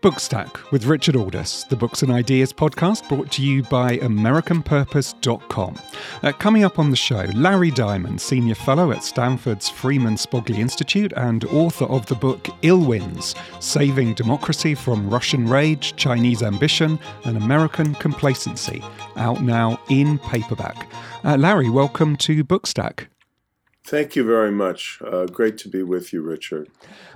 Bookstack with Richard Aldous, the Books and Ideas podcast brought to you by AmericanPurpose.com. Uh, coming up on the show, Larry Diamond, Senior Fellow at Stanford's Freeman Spogli Institute and author of the book Ill Winds Saving Democracy from Russian Rage, Chinese Ambition, and American Complacency, out now in paperback. Uh, Larry, welcome to Bookstack. Thank you very much. Uh, great to be with you, Richard.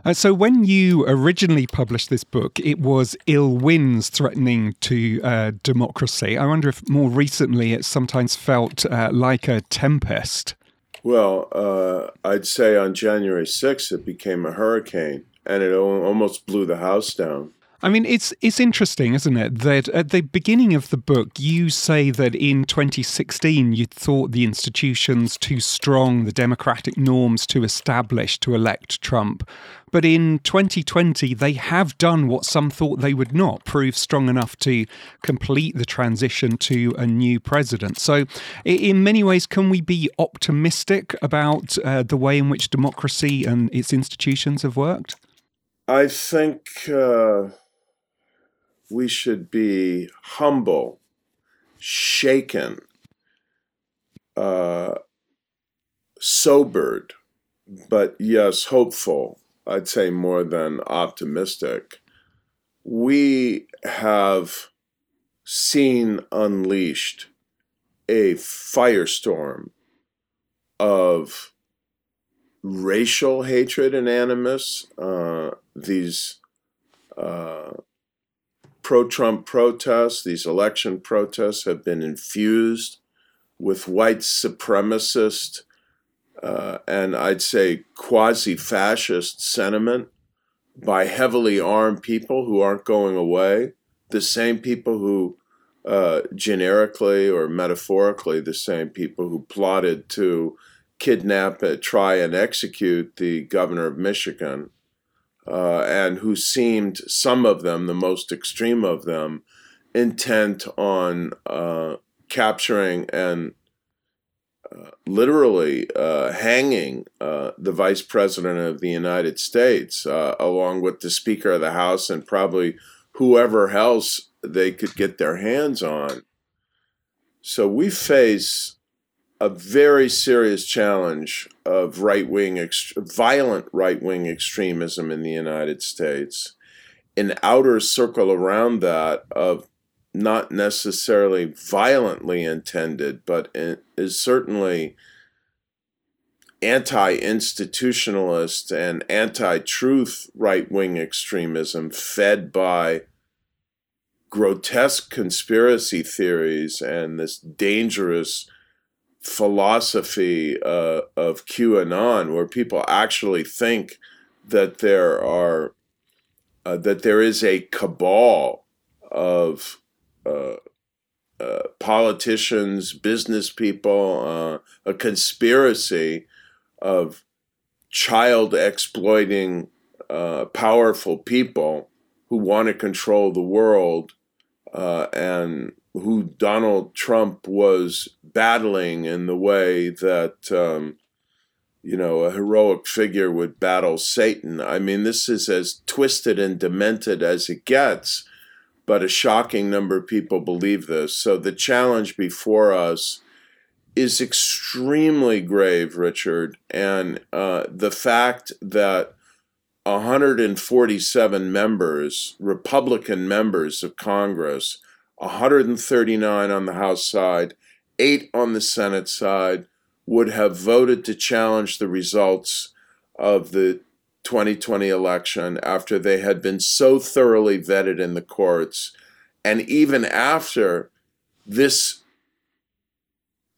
Uh, so, when you originally published this book, it was ill winds threatening to uh, democracy. I wonder if more recently it sometimes felt uh, like a tempest. Well, uh, I'd say on January 6th, it became a hurricane and it almost blew the house down. I mean, it's it's interesting, isn't it, that at the beginning of the book you say that in 2016 you thought the institutions too strong, the democratic norms too established to elect Trump, but in 2020 they have done what some thought they would not, prove strong enough to complete the transition to a new president. So, in many ways, can we be optimistic about uh, the way in which democracy and its institutions have worked? I think. Uh we should be humble, shaken, uh, sobered, but yes, hopeful. I'd say more than optimistic. We have seen unleashed a firestorm of racial hatred and animus. Uh, these uh, pro Trump protests, these election protests, have been infused with white supremacist uh, and I'd say quasi fascist sentiment by heavily armed people who aren't going away, the same people who, uh, generically or metaphorically, the same people who plotted to kidnap, uh, try, and execute the governor of Michigan uh, and who seemed, some of them, the most extreme of them, intent on uh, capturing and uh, literally uh, hanging uh, the vice president of the United States, uh, along with the Speaker of the House and probably whoever else they could get their hands on. So we face a very serious challenge of right wing, ext- violent right wing extremism in the United States, an outer circle around that of not necessarily violently intended, but is certainly anti institutionalist and anti truth right wing extremism fed by grotesque conspiracy theories and this dangerous philosophy uh, of QAnon, where people actually think that there are uh, that there is a cabal of uh, uh politicians, business people, uh, a conspiracy of child exploiting uh, powerful people who want to control the world and who Donald Trump was battling in the way that, um, you know, a heroic figure would battle Satan. I mean, this is as twisted and demented as it gets, but a shocking number of people believe this. So the challenge before us is extremely grave, Richard. And uh, the fact that 147 members, Republican members of Congress, 139 on the House side, eight on the Senate side, would have voted to challenge the results of the 2020 election after they had been so thoroughly vetted in the courts. And even after this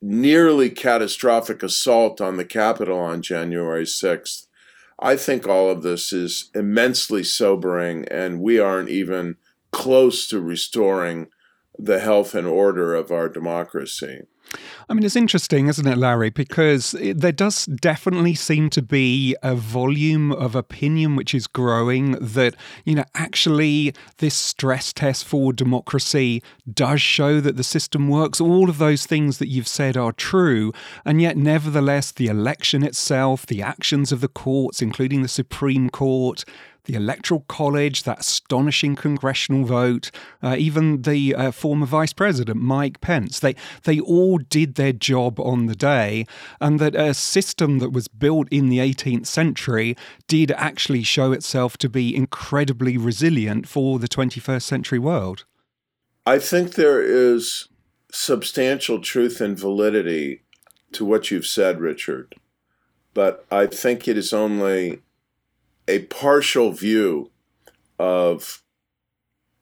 nearly catastrophic assault on the Capitol on January 6th, I think all of this is immensely sobering, and we aren't even close to restoring the health and order of our democracy. I mean, it's interesting, isn't it, Larry? Because it, there does definitely seem to be a volume of opinion which is growing that, you know, actually this stress test for democracy does show that the system works. All of those things that you've said are true. And yet, nevertheless, the election itself, the actions of the courts, including the Supreme Court, the Electoral College, that astonishing congressional vote, uh, even the uh, former Vice President Mike Pence. They they all did their job on the day, and that a system that was built in the 18th century did actually show itself to be incredibly resilient for the 21st century world. I think there is substantial truth and validity to what you've said, Richard, but I think it is only a partial view of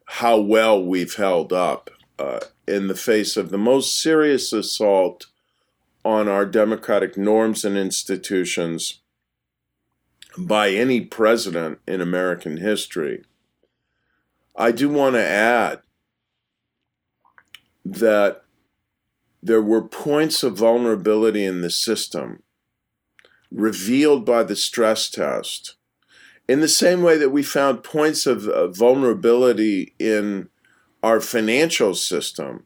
how well we've held up uh, in the face of the most serious assault on our democratic norms and institutions by any president in American history. I do want to add that there were points of vulnerability in the system revealed by the stress test in the same way that we found points of uh, vulnerability in our financial system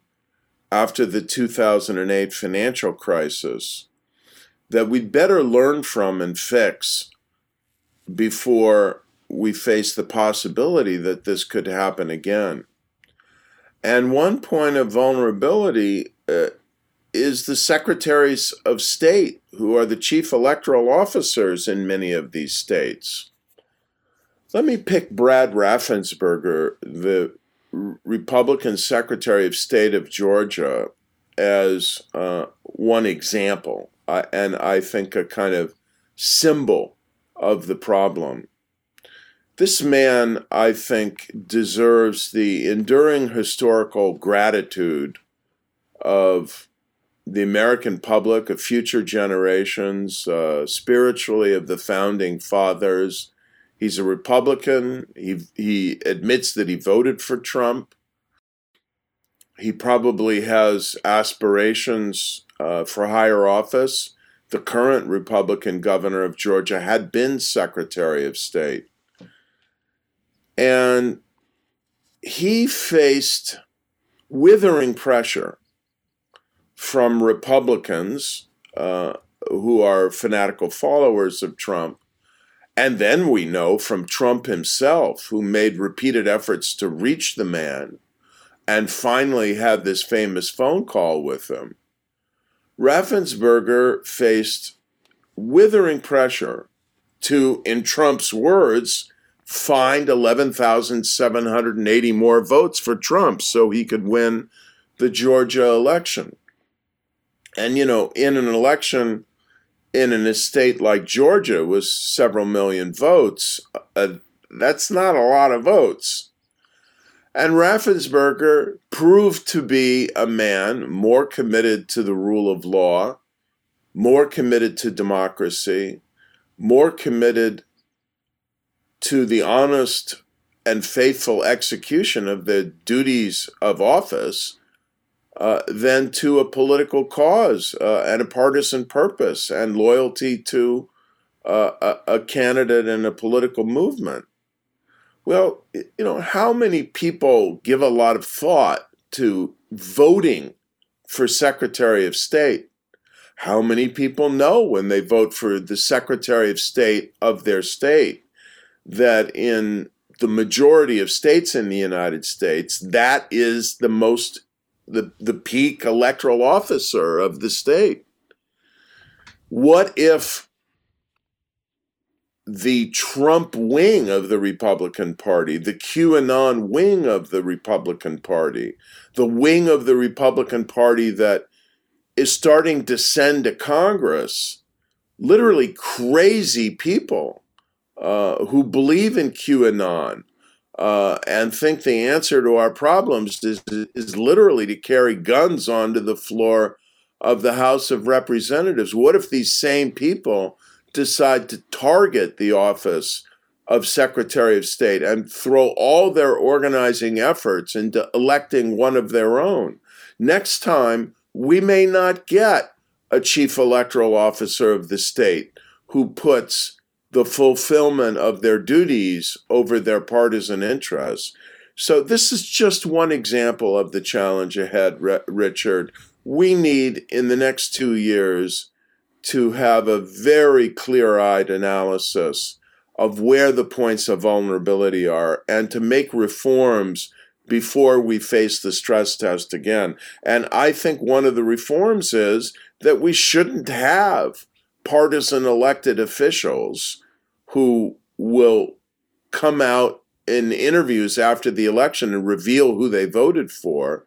after the 2008 financial crisis that we'd better learn from and fix before we face the possibility that this could happen again. And one point of vulnerability uh, is the secretaries of state, who are the chief electoral officers in many of these states. Let me pick Brad Raffensperger, the Republican Secretary of State of Georgia, as uh, one example, uh, and I think a kind of symbol of the problem. This man, I think, deserves the enduring historical gratitude of the American public, of future generations, uh, spiritually of the founding fathers. He's a Republican. He, he admits that he voted for Trump. He probably has aspirations uh, for higher office. The current Republican governor of Georgia had been Secretary of State. And he faced withering pressure from Republicans uh, who are fanatical followers of Trump. And then we know from Trump himself, who made repeated efforts to reach the man and finally had this famous phone call with him. Raffensperger faced withering pressure to, in Trump's words, find 11,780 more votes for Trump so he could win the Georgia election. And, you know, in an election in an estate like Georgia with several million votes, uh, that's not a lot of votes. And Raffensperger proved to be a man more committed to the rule of law, more committed to democracy, more committed to the honest and faithful execution of the duties of office uh, than to a political cause uh, and a partisan purpose and loyalty to uh, a, a, candidate and a political movement. Well, you know, how many people give a lot of thought to voting for Secretary of State? How many people know when they vote for the Secretary of State of their state that in the majority of states in the United States, that is the most the, the peak electoral officer of the state. What if the Trump wing of the Republican Party, the QAnon wing of the Republican Party, the wing of the Republican Party that is starting to send to Congress literally crazy people uh, who believe in QAnon uh, and think the answer to our problems is, is literally to carry guns onto the floor of the House of Representatives. What if these same people decide to target the office of Secretary of State and throw all their organizing efforts into electing one of their own? Next time, we may not get a chief electoral officer of the state who puts the fulfillment of their duties over their partisan interests. So, this is just one example of the challenge ahead, Richard. We need in the next two years to have a very clear eyed analysis of where the points of vulnerability are and to make reforms before we face the stress test again. And I think one of the reforms is that we shouldn't have partisan elected officials who will come out in interviews after the election and reveal who they voted for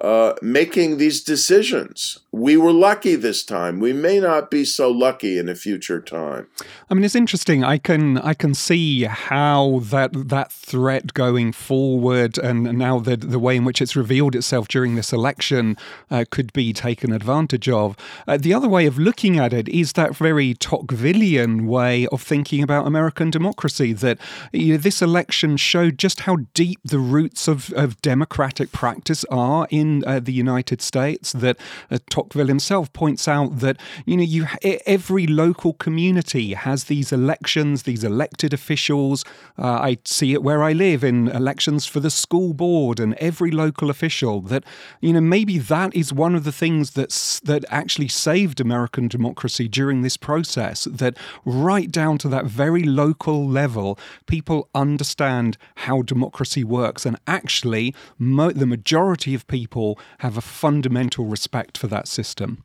uh, making these decisions. We were lucky this time. We may not be so lucky in a future time. I mean, it's interesting. I can I can see how that that threat going forward, and now the the way in which it's revealed itself during this election, uh, could be taken advantage of. Uh, the other way of looking at it is that very Tocquevillian way of thinking about American democracy. That you know, this election showed just how deep the roots of, of democratic practice are in uh, the United States that uh, Tocqueville himself points out that you know you every local community has these elections, these elected officials. Uh, I see it where I live in elections for the school board and every local official. That you know maybe that is one of the things that's that actually saved American democracy during this process. That right down to that very local level, people understand how democracy works, and actually, mo- the majority of people have a fundamental respect for that system.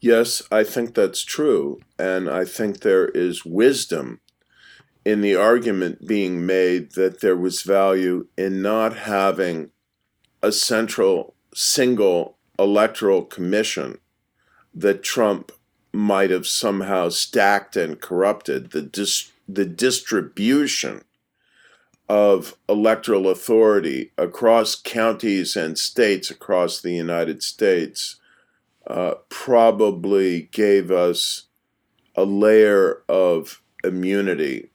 Yes, I think that's true. And I think there is wisdom in the argument being made that there was value in not having a central single electoral commission that Trump might have somehow stacked and corrupted the dis- the distribution of electoral authority across counties and states across the United States uh, probably gave us a layer of immunity.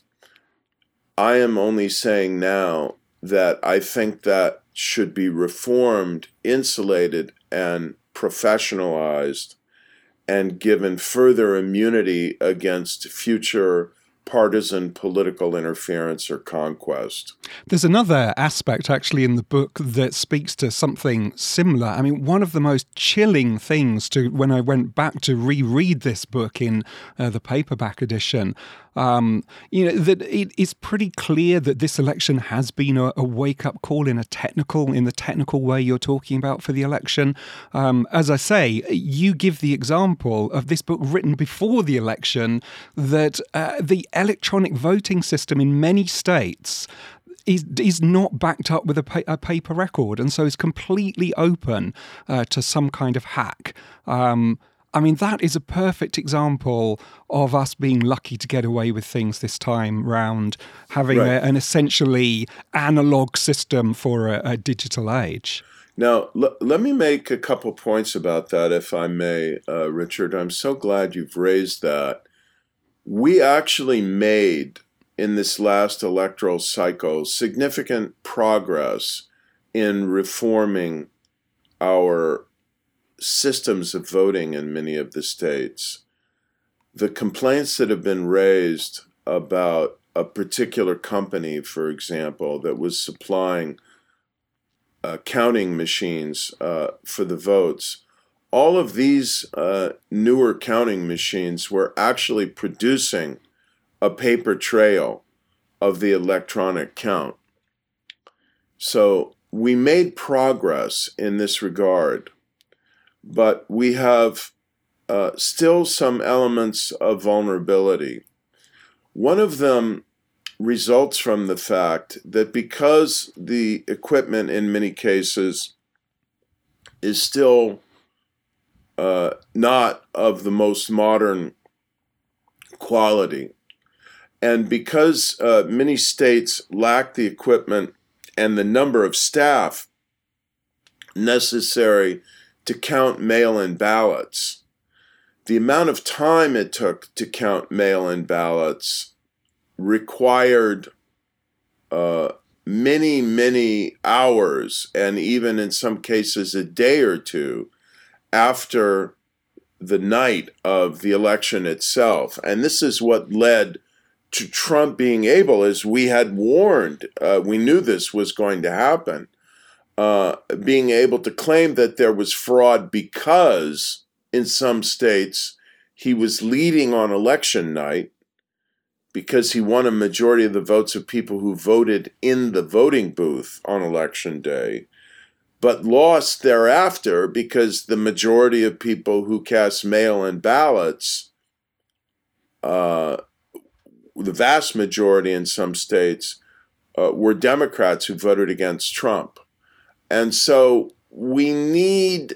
I am only saying now that I think that should be reformed, insulated, and professionalized, and given further immunity against future partisan political interference or conquest. There's another aspect actually in the book that speaks to something similar. I mean, one of the most chilling things to when I went back to reread this book in uh, the paperback edition um, you know that it is pretty clear that this election has been a, a wake up call in a technical in the technical way you're talking about for the election. Um, as I say, you give the example of this book written before the election that uh, the electronic voting system in many states is is not backed up with a, pa- a paper record, and so is completely open uh, to some kind of hack. Um, I mean, that is a perfect example of us being lucky to get away with things this time round, having right. a, an essentially analog system for a, a digital age. Now, l- let me make a couple points about that, if I may, uh, Richard. I'm so glad you've raised that. We actually made, in this last electoral cycle, significant progress in reforming our systems of voting in many of the states. The complaints that have been raised about a particular company, for example, that was supplying uh, counting machines uh, for the votes, all of these uh, newer counting machines were actually producing a paper trail of the electronic count. So we made progress in this regard but we have uh, still some elements of vulnerability. One of them results from the fact that because the equipment in many cases is still uh, not of the most modern quality, and because uh, many states lack the equipment and the number of staff necessary to count mail in ballots. The amount of time it took to count mail in ballots required uh, many, many hours, and even in some cases a day or two after the night of the election itself. And this is what led to Trump being able, as we had warned, uh, we knew this was going to happen uh, being able to claim that there was fraud because in some states he was leading on election night because he won a majority of the votes of people who voted in the voting booth on election day, but lost thereafter because the majority of people who cast mail in ballots, uh, the vast majority in some states, uh, were Democrats who voted against Trump. And so we need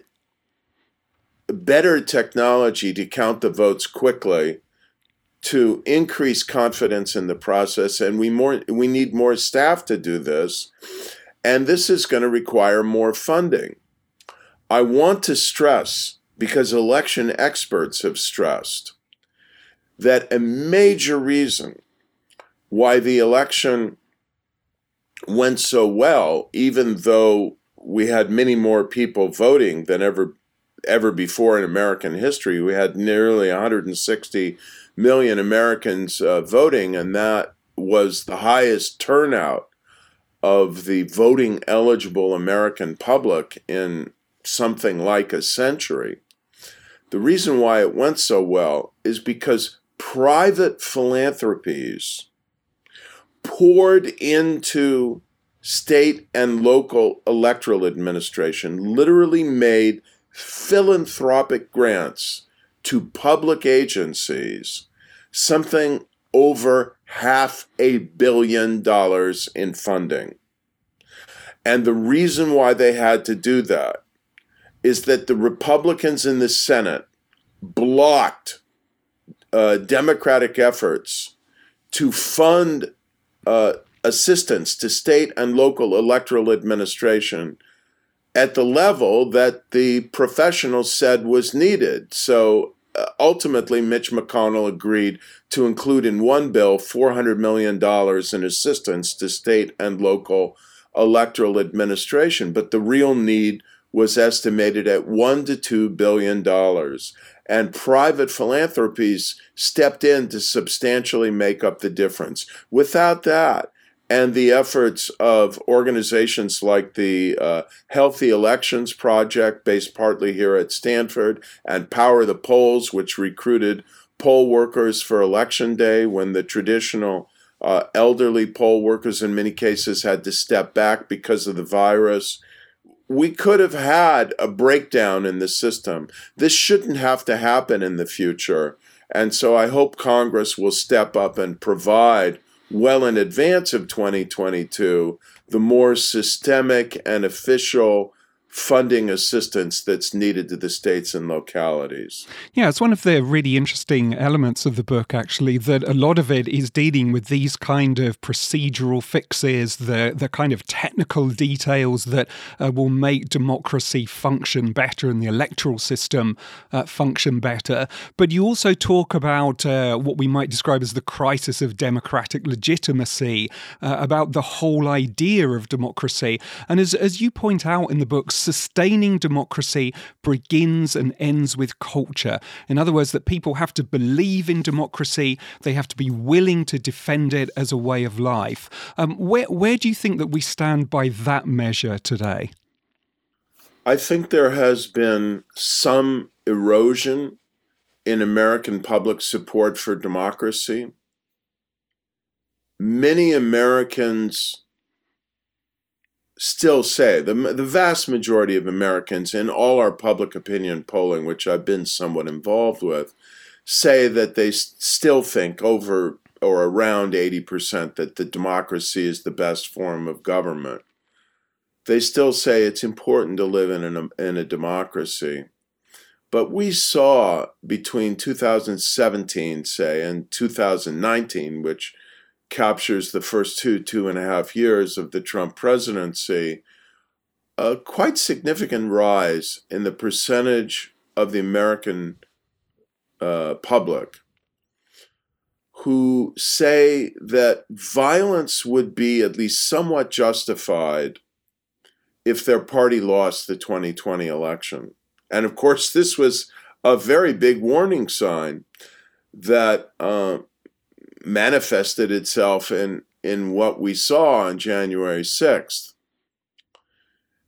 better technology to count the votes quickly to increase confidence in the process. And we more we need more staff to do this. And this is going to require more funding. I want to stress because election experts have stressed that a major reason why the election went so well even though we had many more people voting than ever ever before in American history. We had nearly 160 million Americans uh, voting, and that was the highest turnout of the voting eligible American public in something like a century. The reason why it went so well is because private philanthropies poured into state and local electoral administration, literally made philanthropic grants to public agencies, something over half a billion dollars in funding. And the reason why they had to do that is that the Republicans in the Senate blocked uh, Democratic efforts to fund uh, assistance to state and local electoral administration at the level that the professionals said was needed. So uh, ultimately, Mitch McConnell agreed to include in one bill $400 million in assistance to state and local electoral administration. But the real need was estimated at one to two billion dollars. And private philanthropies stepped in to substantially make up the difference. Without that, and the efforts of organizations like the uh, Healthy Elections Project, based partly here at Stanford, and Power the Polls, which recruited poll workers for election day when the traditional uh, elderly poll workers, in many cases, had to step back because of the virus. We could have had a breakdown in the system. This shouldn't have to happen in the future. And so I hope Congress will step up and provide well in advance of 2022 the more systemic and official funding assistance that's needed to the states and localities. Yeah, it's one of the really interesting elements of the book, actually, that a lot of it is dealing with these kind of procedural fixes, the, the kind of technical details that uh, will make democracy function better and the electoral system uh, function better. But you also talk about uh, what we might describe as the crisis of democratic legitimacy, uh, about the whole idea of democracy. And as, as you point out in the book, sustaining democracy begins and ends with culture. In other words, that people have to believe in democracy, they have to be willing to defend it as a way of life. Um, where, where do you think that we stand by that measure today? I think there has been some erosion in American public support for democracy. Many Americans still say the the vast majority of Americans in all our public opinion polling, which I've been somewhat involved with, say that they still think over or around 80% that the democracy is the best form of government. They still say it's important to live in a, in a democracy. But we saw between 2017, say, and 2019, which captures the first two, two and a half years of the Trump presidency, a quite significant rise in the percentage of the American uh, public who say that violence would be at least somewhat justified if their party lost the 2020 election. And of course, this was a very big warning sign that uh, manifested itself in, in what we saw on January 6th.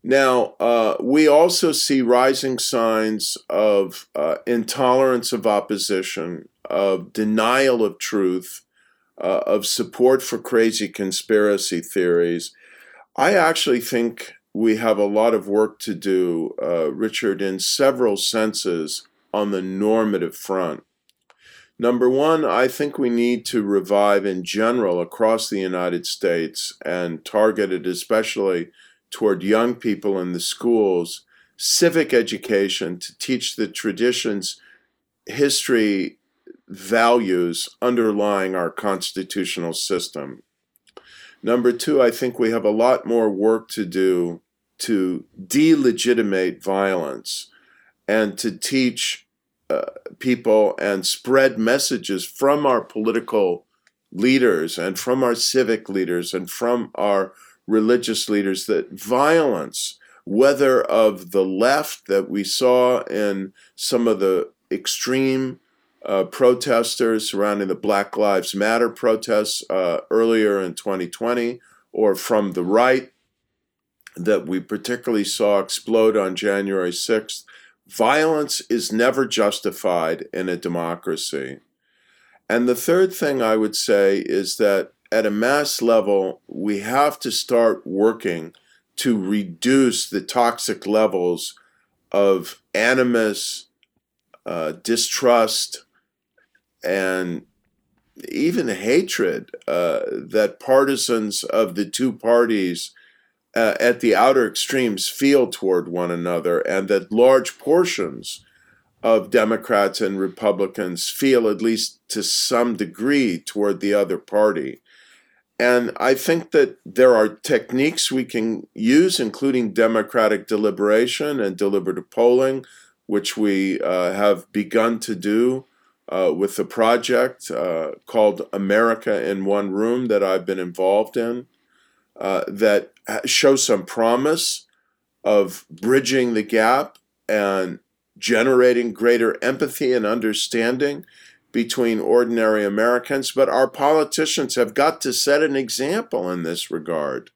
Now, uh, we also see rising signs of uh, intolerance of opposition, of denial of truth, uh, of support for crazy conspiracy theories. I actually think we have a lot of work to do, uh, Richard, in several senses on the normative front. Number one, I think we need to revive in general across the United States and targeted especially toward young people in the schools civic education to teach the traditions, history, values underlying our constitutional system. Number two, I think we have a lot more work to do to delegitimate violence and to teach people and spread messages from our political leaders and from our civic leaders and from our religious leaders that violence whether of the left that we saw in some of the extreme uh, protesters surrounding the Black Lives Matter protests uh, earlier in 2020, or from the right that we particularly saw explode on January 6th. Violence is never justified in a democracy. And the third thing I would say is that at a mass level, we have to start working to reduce the toxic levels of animus, uh, distrust, and even hatred uh, that partisans of the two parties uh, at the outer extremes feel toward one another, and that large portions of Democrats and Republicans feel, at least to some degree, toward the other party. And I think that there are techniques we can use, including democratic deliberation and deliberative polling, which we uh, have begun to do uh, with the project uh, called America in One Room that I've been involved in, uh, that show some promise of bridging the gap and generating greater empathy and understanding between ordinary Americans, but our politicians have got to set an example in this regard.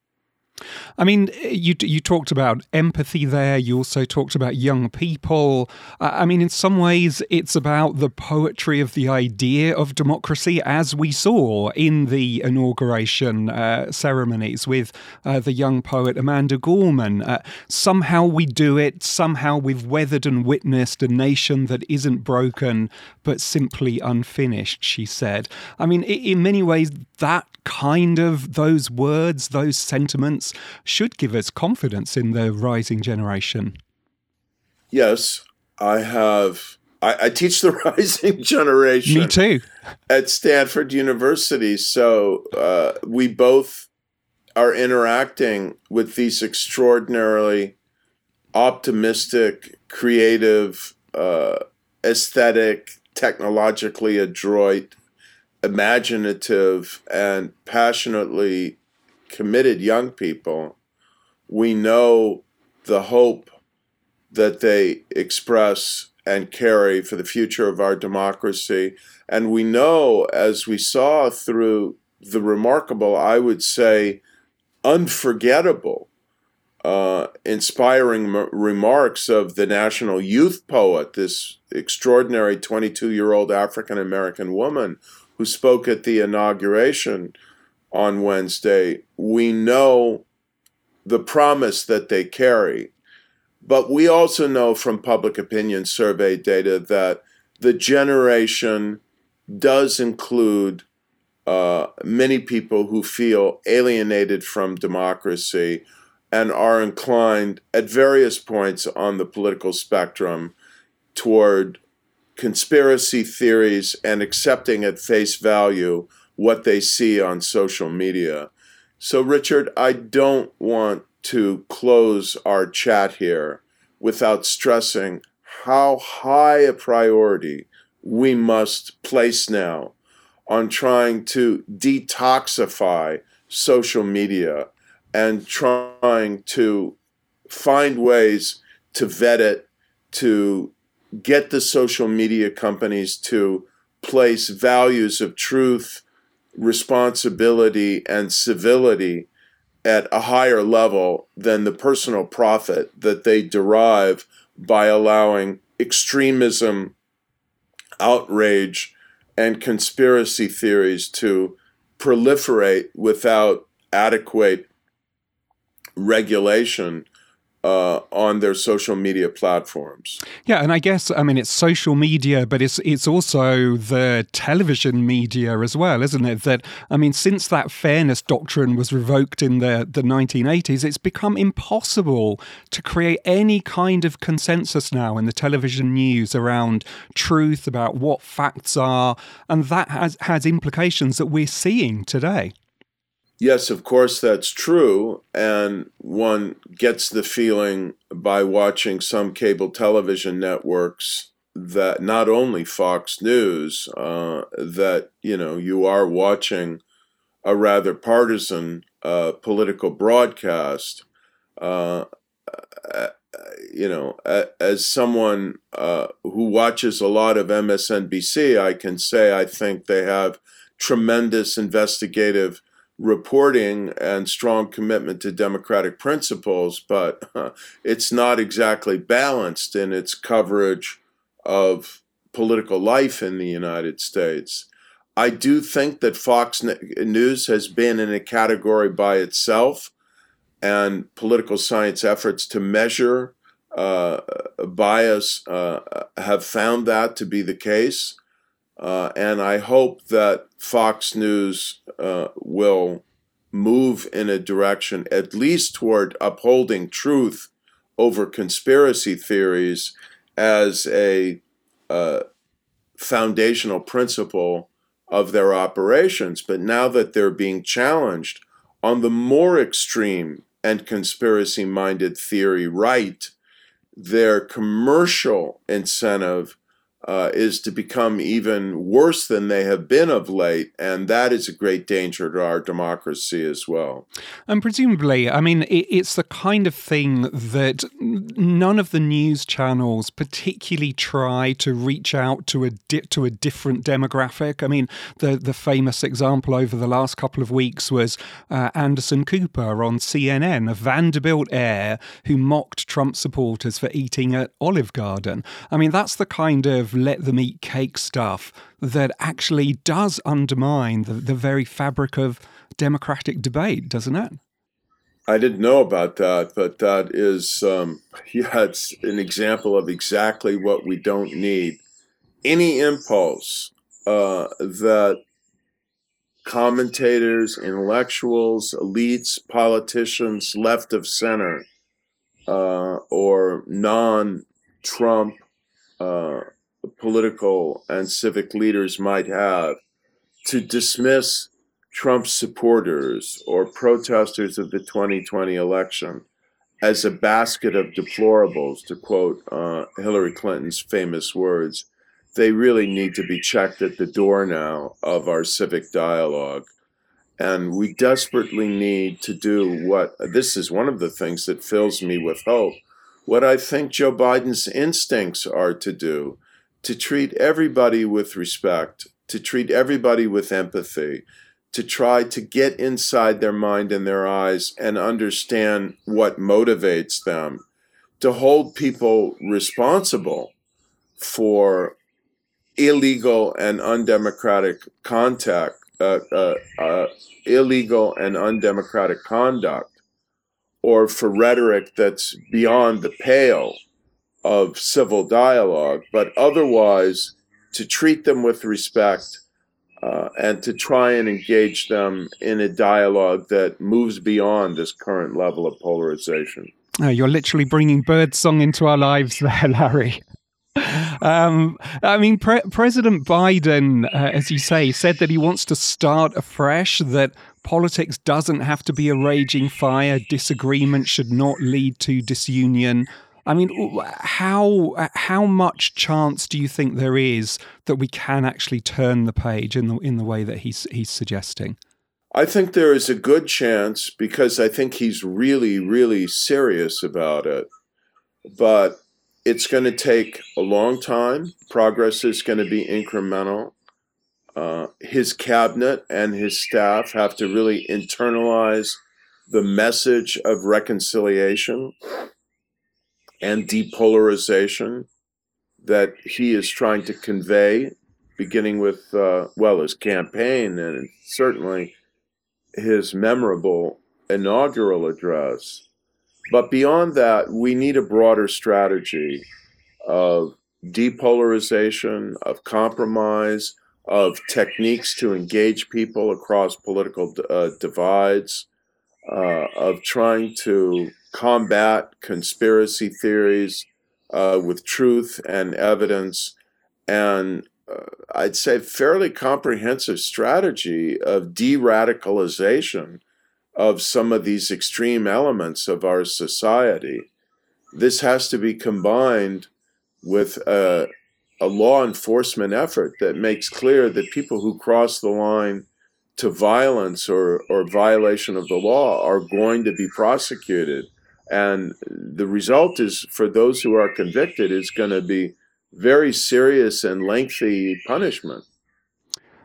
I mean, you you talked about empathy there. You also talked about young people. I mean, in some ways, it's about the poetry of the idea of democracy, as we saw in the inauguration uh, ceremonies with uh, the young poet Amanda Gorman. Uh, somehow we do it. Somehow we've weathered and witnessed a nation that isn't broken but simply unfinished. She said. I mean, in many ways, that kind of those words, those sentiments should give us confidence in the rising generation. Yes, I have. I, I teach the rising generation. Me too. At Stanford University. So uh, we both are interacting with these extraordinarily optimistic, creative, uh, aesthetic, technologically adroit imaginative and passionately committed young people, we know the hope that they express and carry for the future of our democracy. And we know, as we saw through the remarkable, I would say, unforgettable, uh, inspiring m- remarks of the national youth poet, this extraordinary 22 year old African American woman who spoke at the inauguration on Wednesday, we know the promise that they carry. But we also know from public opinion survey data that the generation does include uh, many people who feel alienated from democracy and are inclined at various points on the political spectrum toward conspiracy theories and accepting at face value what they see on social media. So, Richard, I don't want to close our chat here without stressing how high a priority we must place now on trying to detoxify social media and trying to find ways to vet it, to get the social media companies to place values of truth, responsibility, and civility at a higher level than the personal profit that they derive by allowing extremism, outrage, and conspiracy theories to proliferate without adequate regulation uh, on their social media platforms. Yeah, and I guess I mean it's social media, but it's it's also the television media as well, isn't it? That I mean, since that fairness doctrine was revoked in the the 1980s, it's become impossible to create any kind of consensus now in the television news around truth about what facts are, and that has has implications that we're seeing today. Yes, of course, that's true. And one gets the feeling by watching some cable television networks that not only Fox News, uh, that, you know, you are watching a rather partisan uh, political broadcast. Uh, uh you know, as someone uh, who watches a lot of MSNBC, I can say I think they have tremendous investigative reporting and strong commitment to democratic principles, but uh, it's not exactly balanced in its coverage of political life in the United States. I do think that Fox News has been in a category by itself, and political science efforts to measure uh, bias uh, have found that to be the case. Uh, and I hope that Fox News uh, will move in a direction at least toward upholding truth over conspiracy theories as a uh, foundational principle of their operations. But now that they're being challenged on the more extreme and conspiracy minded theory right, their commercial incentive uh, is to become even worse than they have been of late, and that is a great danger to our democracy as well. And presumably, I mean, it, it's the kind of thing that none of the news channels particularly try to reach out to a di- to a different demographic. I mean, the the famous example over the last couple of weeks was uh, Anderson Cooper on CNN, a Vanderbilt heir who mocked Trump supporters for eating at Olive Garden. I mean, that's the kind of let them eat cake stuff that actually does undermine the, the very fabric of democratic debate, doesn't it? I didn't know about that, but that is, um, yeah, it's an example of exactly what we don't need. Any impulse uh, that commentators, intellectuals, elites, politicians, left of center, uh, or non Trump uh, political and civic leaders might have to dismiss Trump's supporters or protesters of the 2020 election as a basket of deplorables, to quote uh, Hillary Clinton's famous words. They really need to be checked at the door now of our civic dialogue. And we desperately need to do what this is one of the things that fills me with hope. What I think Joe Biden's instincts are to do to treat everybody with respect, to treat everybody with empathy, to try to get inside their mind and their eyes and understand what motivates them, to hold people responsible for illegal and undemocratic contact, uh, uh, uh, illegal and undemocratic conduct, or for rhetoric that's beyond the pale of civil dialogue, but otherwise to treat them with respect uh, and to try and engage them in a dialogue that moves beyond this current level of polarization. Oh, you're literally bringing birdsong into our lives there, Larry. Um, I mean, Pre- President Biden, uh, as you say, said that he wants to start afresh, that politics doesn't have to be a raging fire, disagreement should not lead to disunion. I mean, how how much chance do you think there is that we can actually turn the page in the in the way that he's he's suggesting? I think there is a good chance because I think he's really really serious about it. But it's going to take a long time. Progress is going to be incremental. Uh, his cabinet and his staff have to really internalize the message of reconciliation and depolarization that he is trying to convey beginning with, uh, well, his campaign and certainly his memorable inaugural address. But beyond that, we need a broader strategy of depolarization, of compromise, of techniques to engage people across political uh, divides, uh, of trying to combat conspiracy theories uh, with truth and evidence, and uh, I'd say fairly comprehensive strategy of de radicalization of some of these extreme elements of our society. This has to be combined with a, a law enforcement effort that makes clear that people who cross the line to violence or, or violation of the law are going to be prosecuted. And the result is for those who are convicted is going to be very serious and lengthy punishment.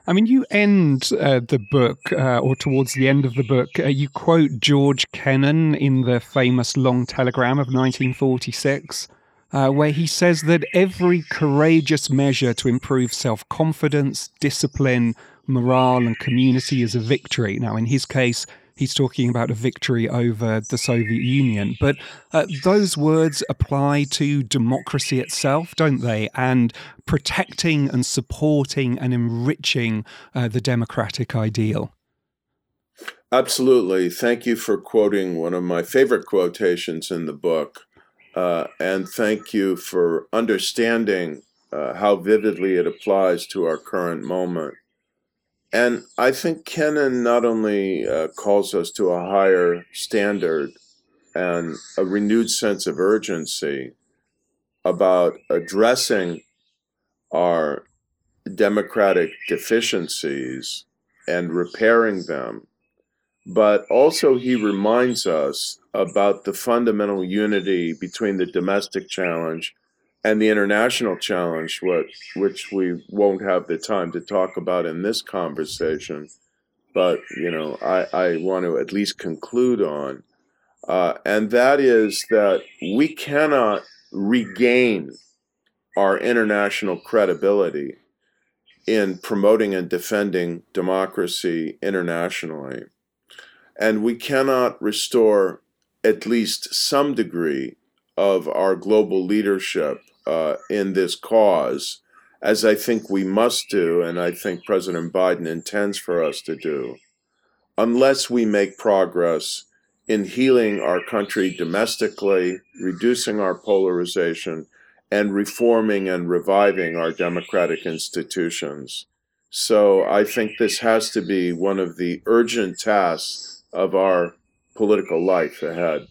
I mean, you end uh, the book, uh, or towards the end of the book, uh, you quote George Kennan in the famous Long Telegram of 1946, uh, where he says that every courageous measure to improve self confidence, discipline, morale, and community is a victory. Now, in his case, he's talking about a victory over the Soviet Union. But uh, those words apply to democracy itself, don't they? And protecting and supporting and enriching uh, the democratic ideal. Absolutely. Thank you for quoting one of my favorite quotations in the book. Uh, and thank you for understanding uh, how vividly it applies to our current moment. And I think Kennan not only uh, calls us to a higher standard and a renewed sense of urgency about addressing our democratic deficiencies and repairing them, but also he reminds us about the fundamental unity between the domestic challenge and the international challenge, what, which we won't have the time to talk about in this conversation, but you know, I, I want to at least conclude on, uh, and that is that we cannot regain our international credibility in promoting and defending democracy internationally, and we cannot restore at least some degree of our global leadership uh, in this cause, as I think we must do, and I think President Biden intends for us to do, unless we make progress in healing our country domestically, reducing our polarization, and reforming and reviving our democratic institutions. So I think this has to be one of the urgent tasks of our political life ahead.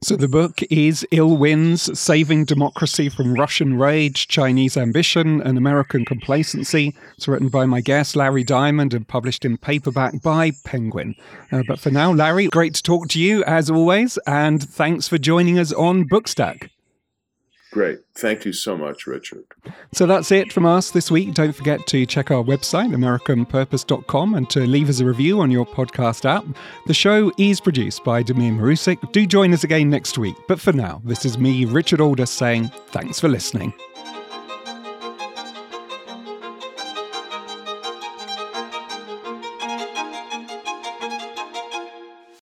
So the book is Ill Winds Saving Democracy from Russian Rage, Chinese Ambition, and American Complacency. It's written by my guest, Larry Diamond, and published in paperback by Penguin. Uh, but for now, Larry, great to talk to you as always, and thanks for joining us on Bookstack. Great. Thank you so much, Richard. So that's it from us this week. Don't forget to check our website, AmericanPurpose.com, and to leave us a review on your podcast app. The show is produced by Damir Marusic. Do join us again next week. But for now, this is me, Richard Aldous, saying thanks for listening.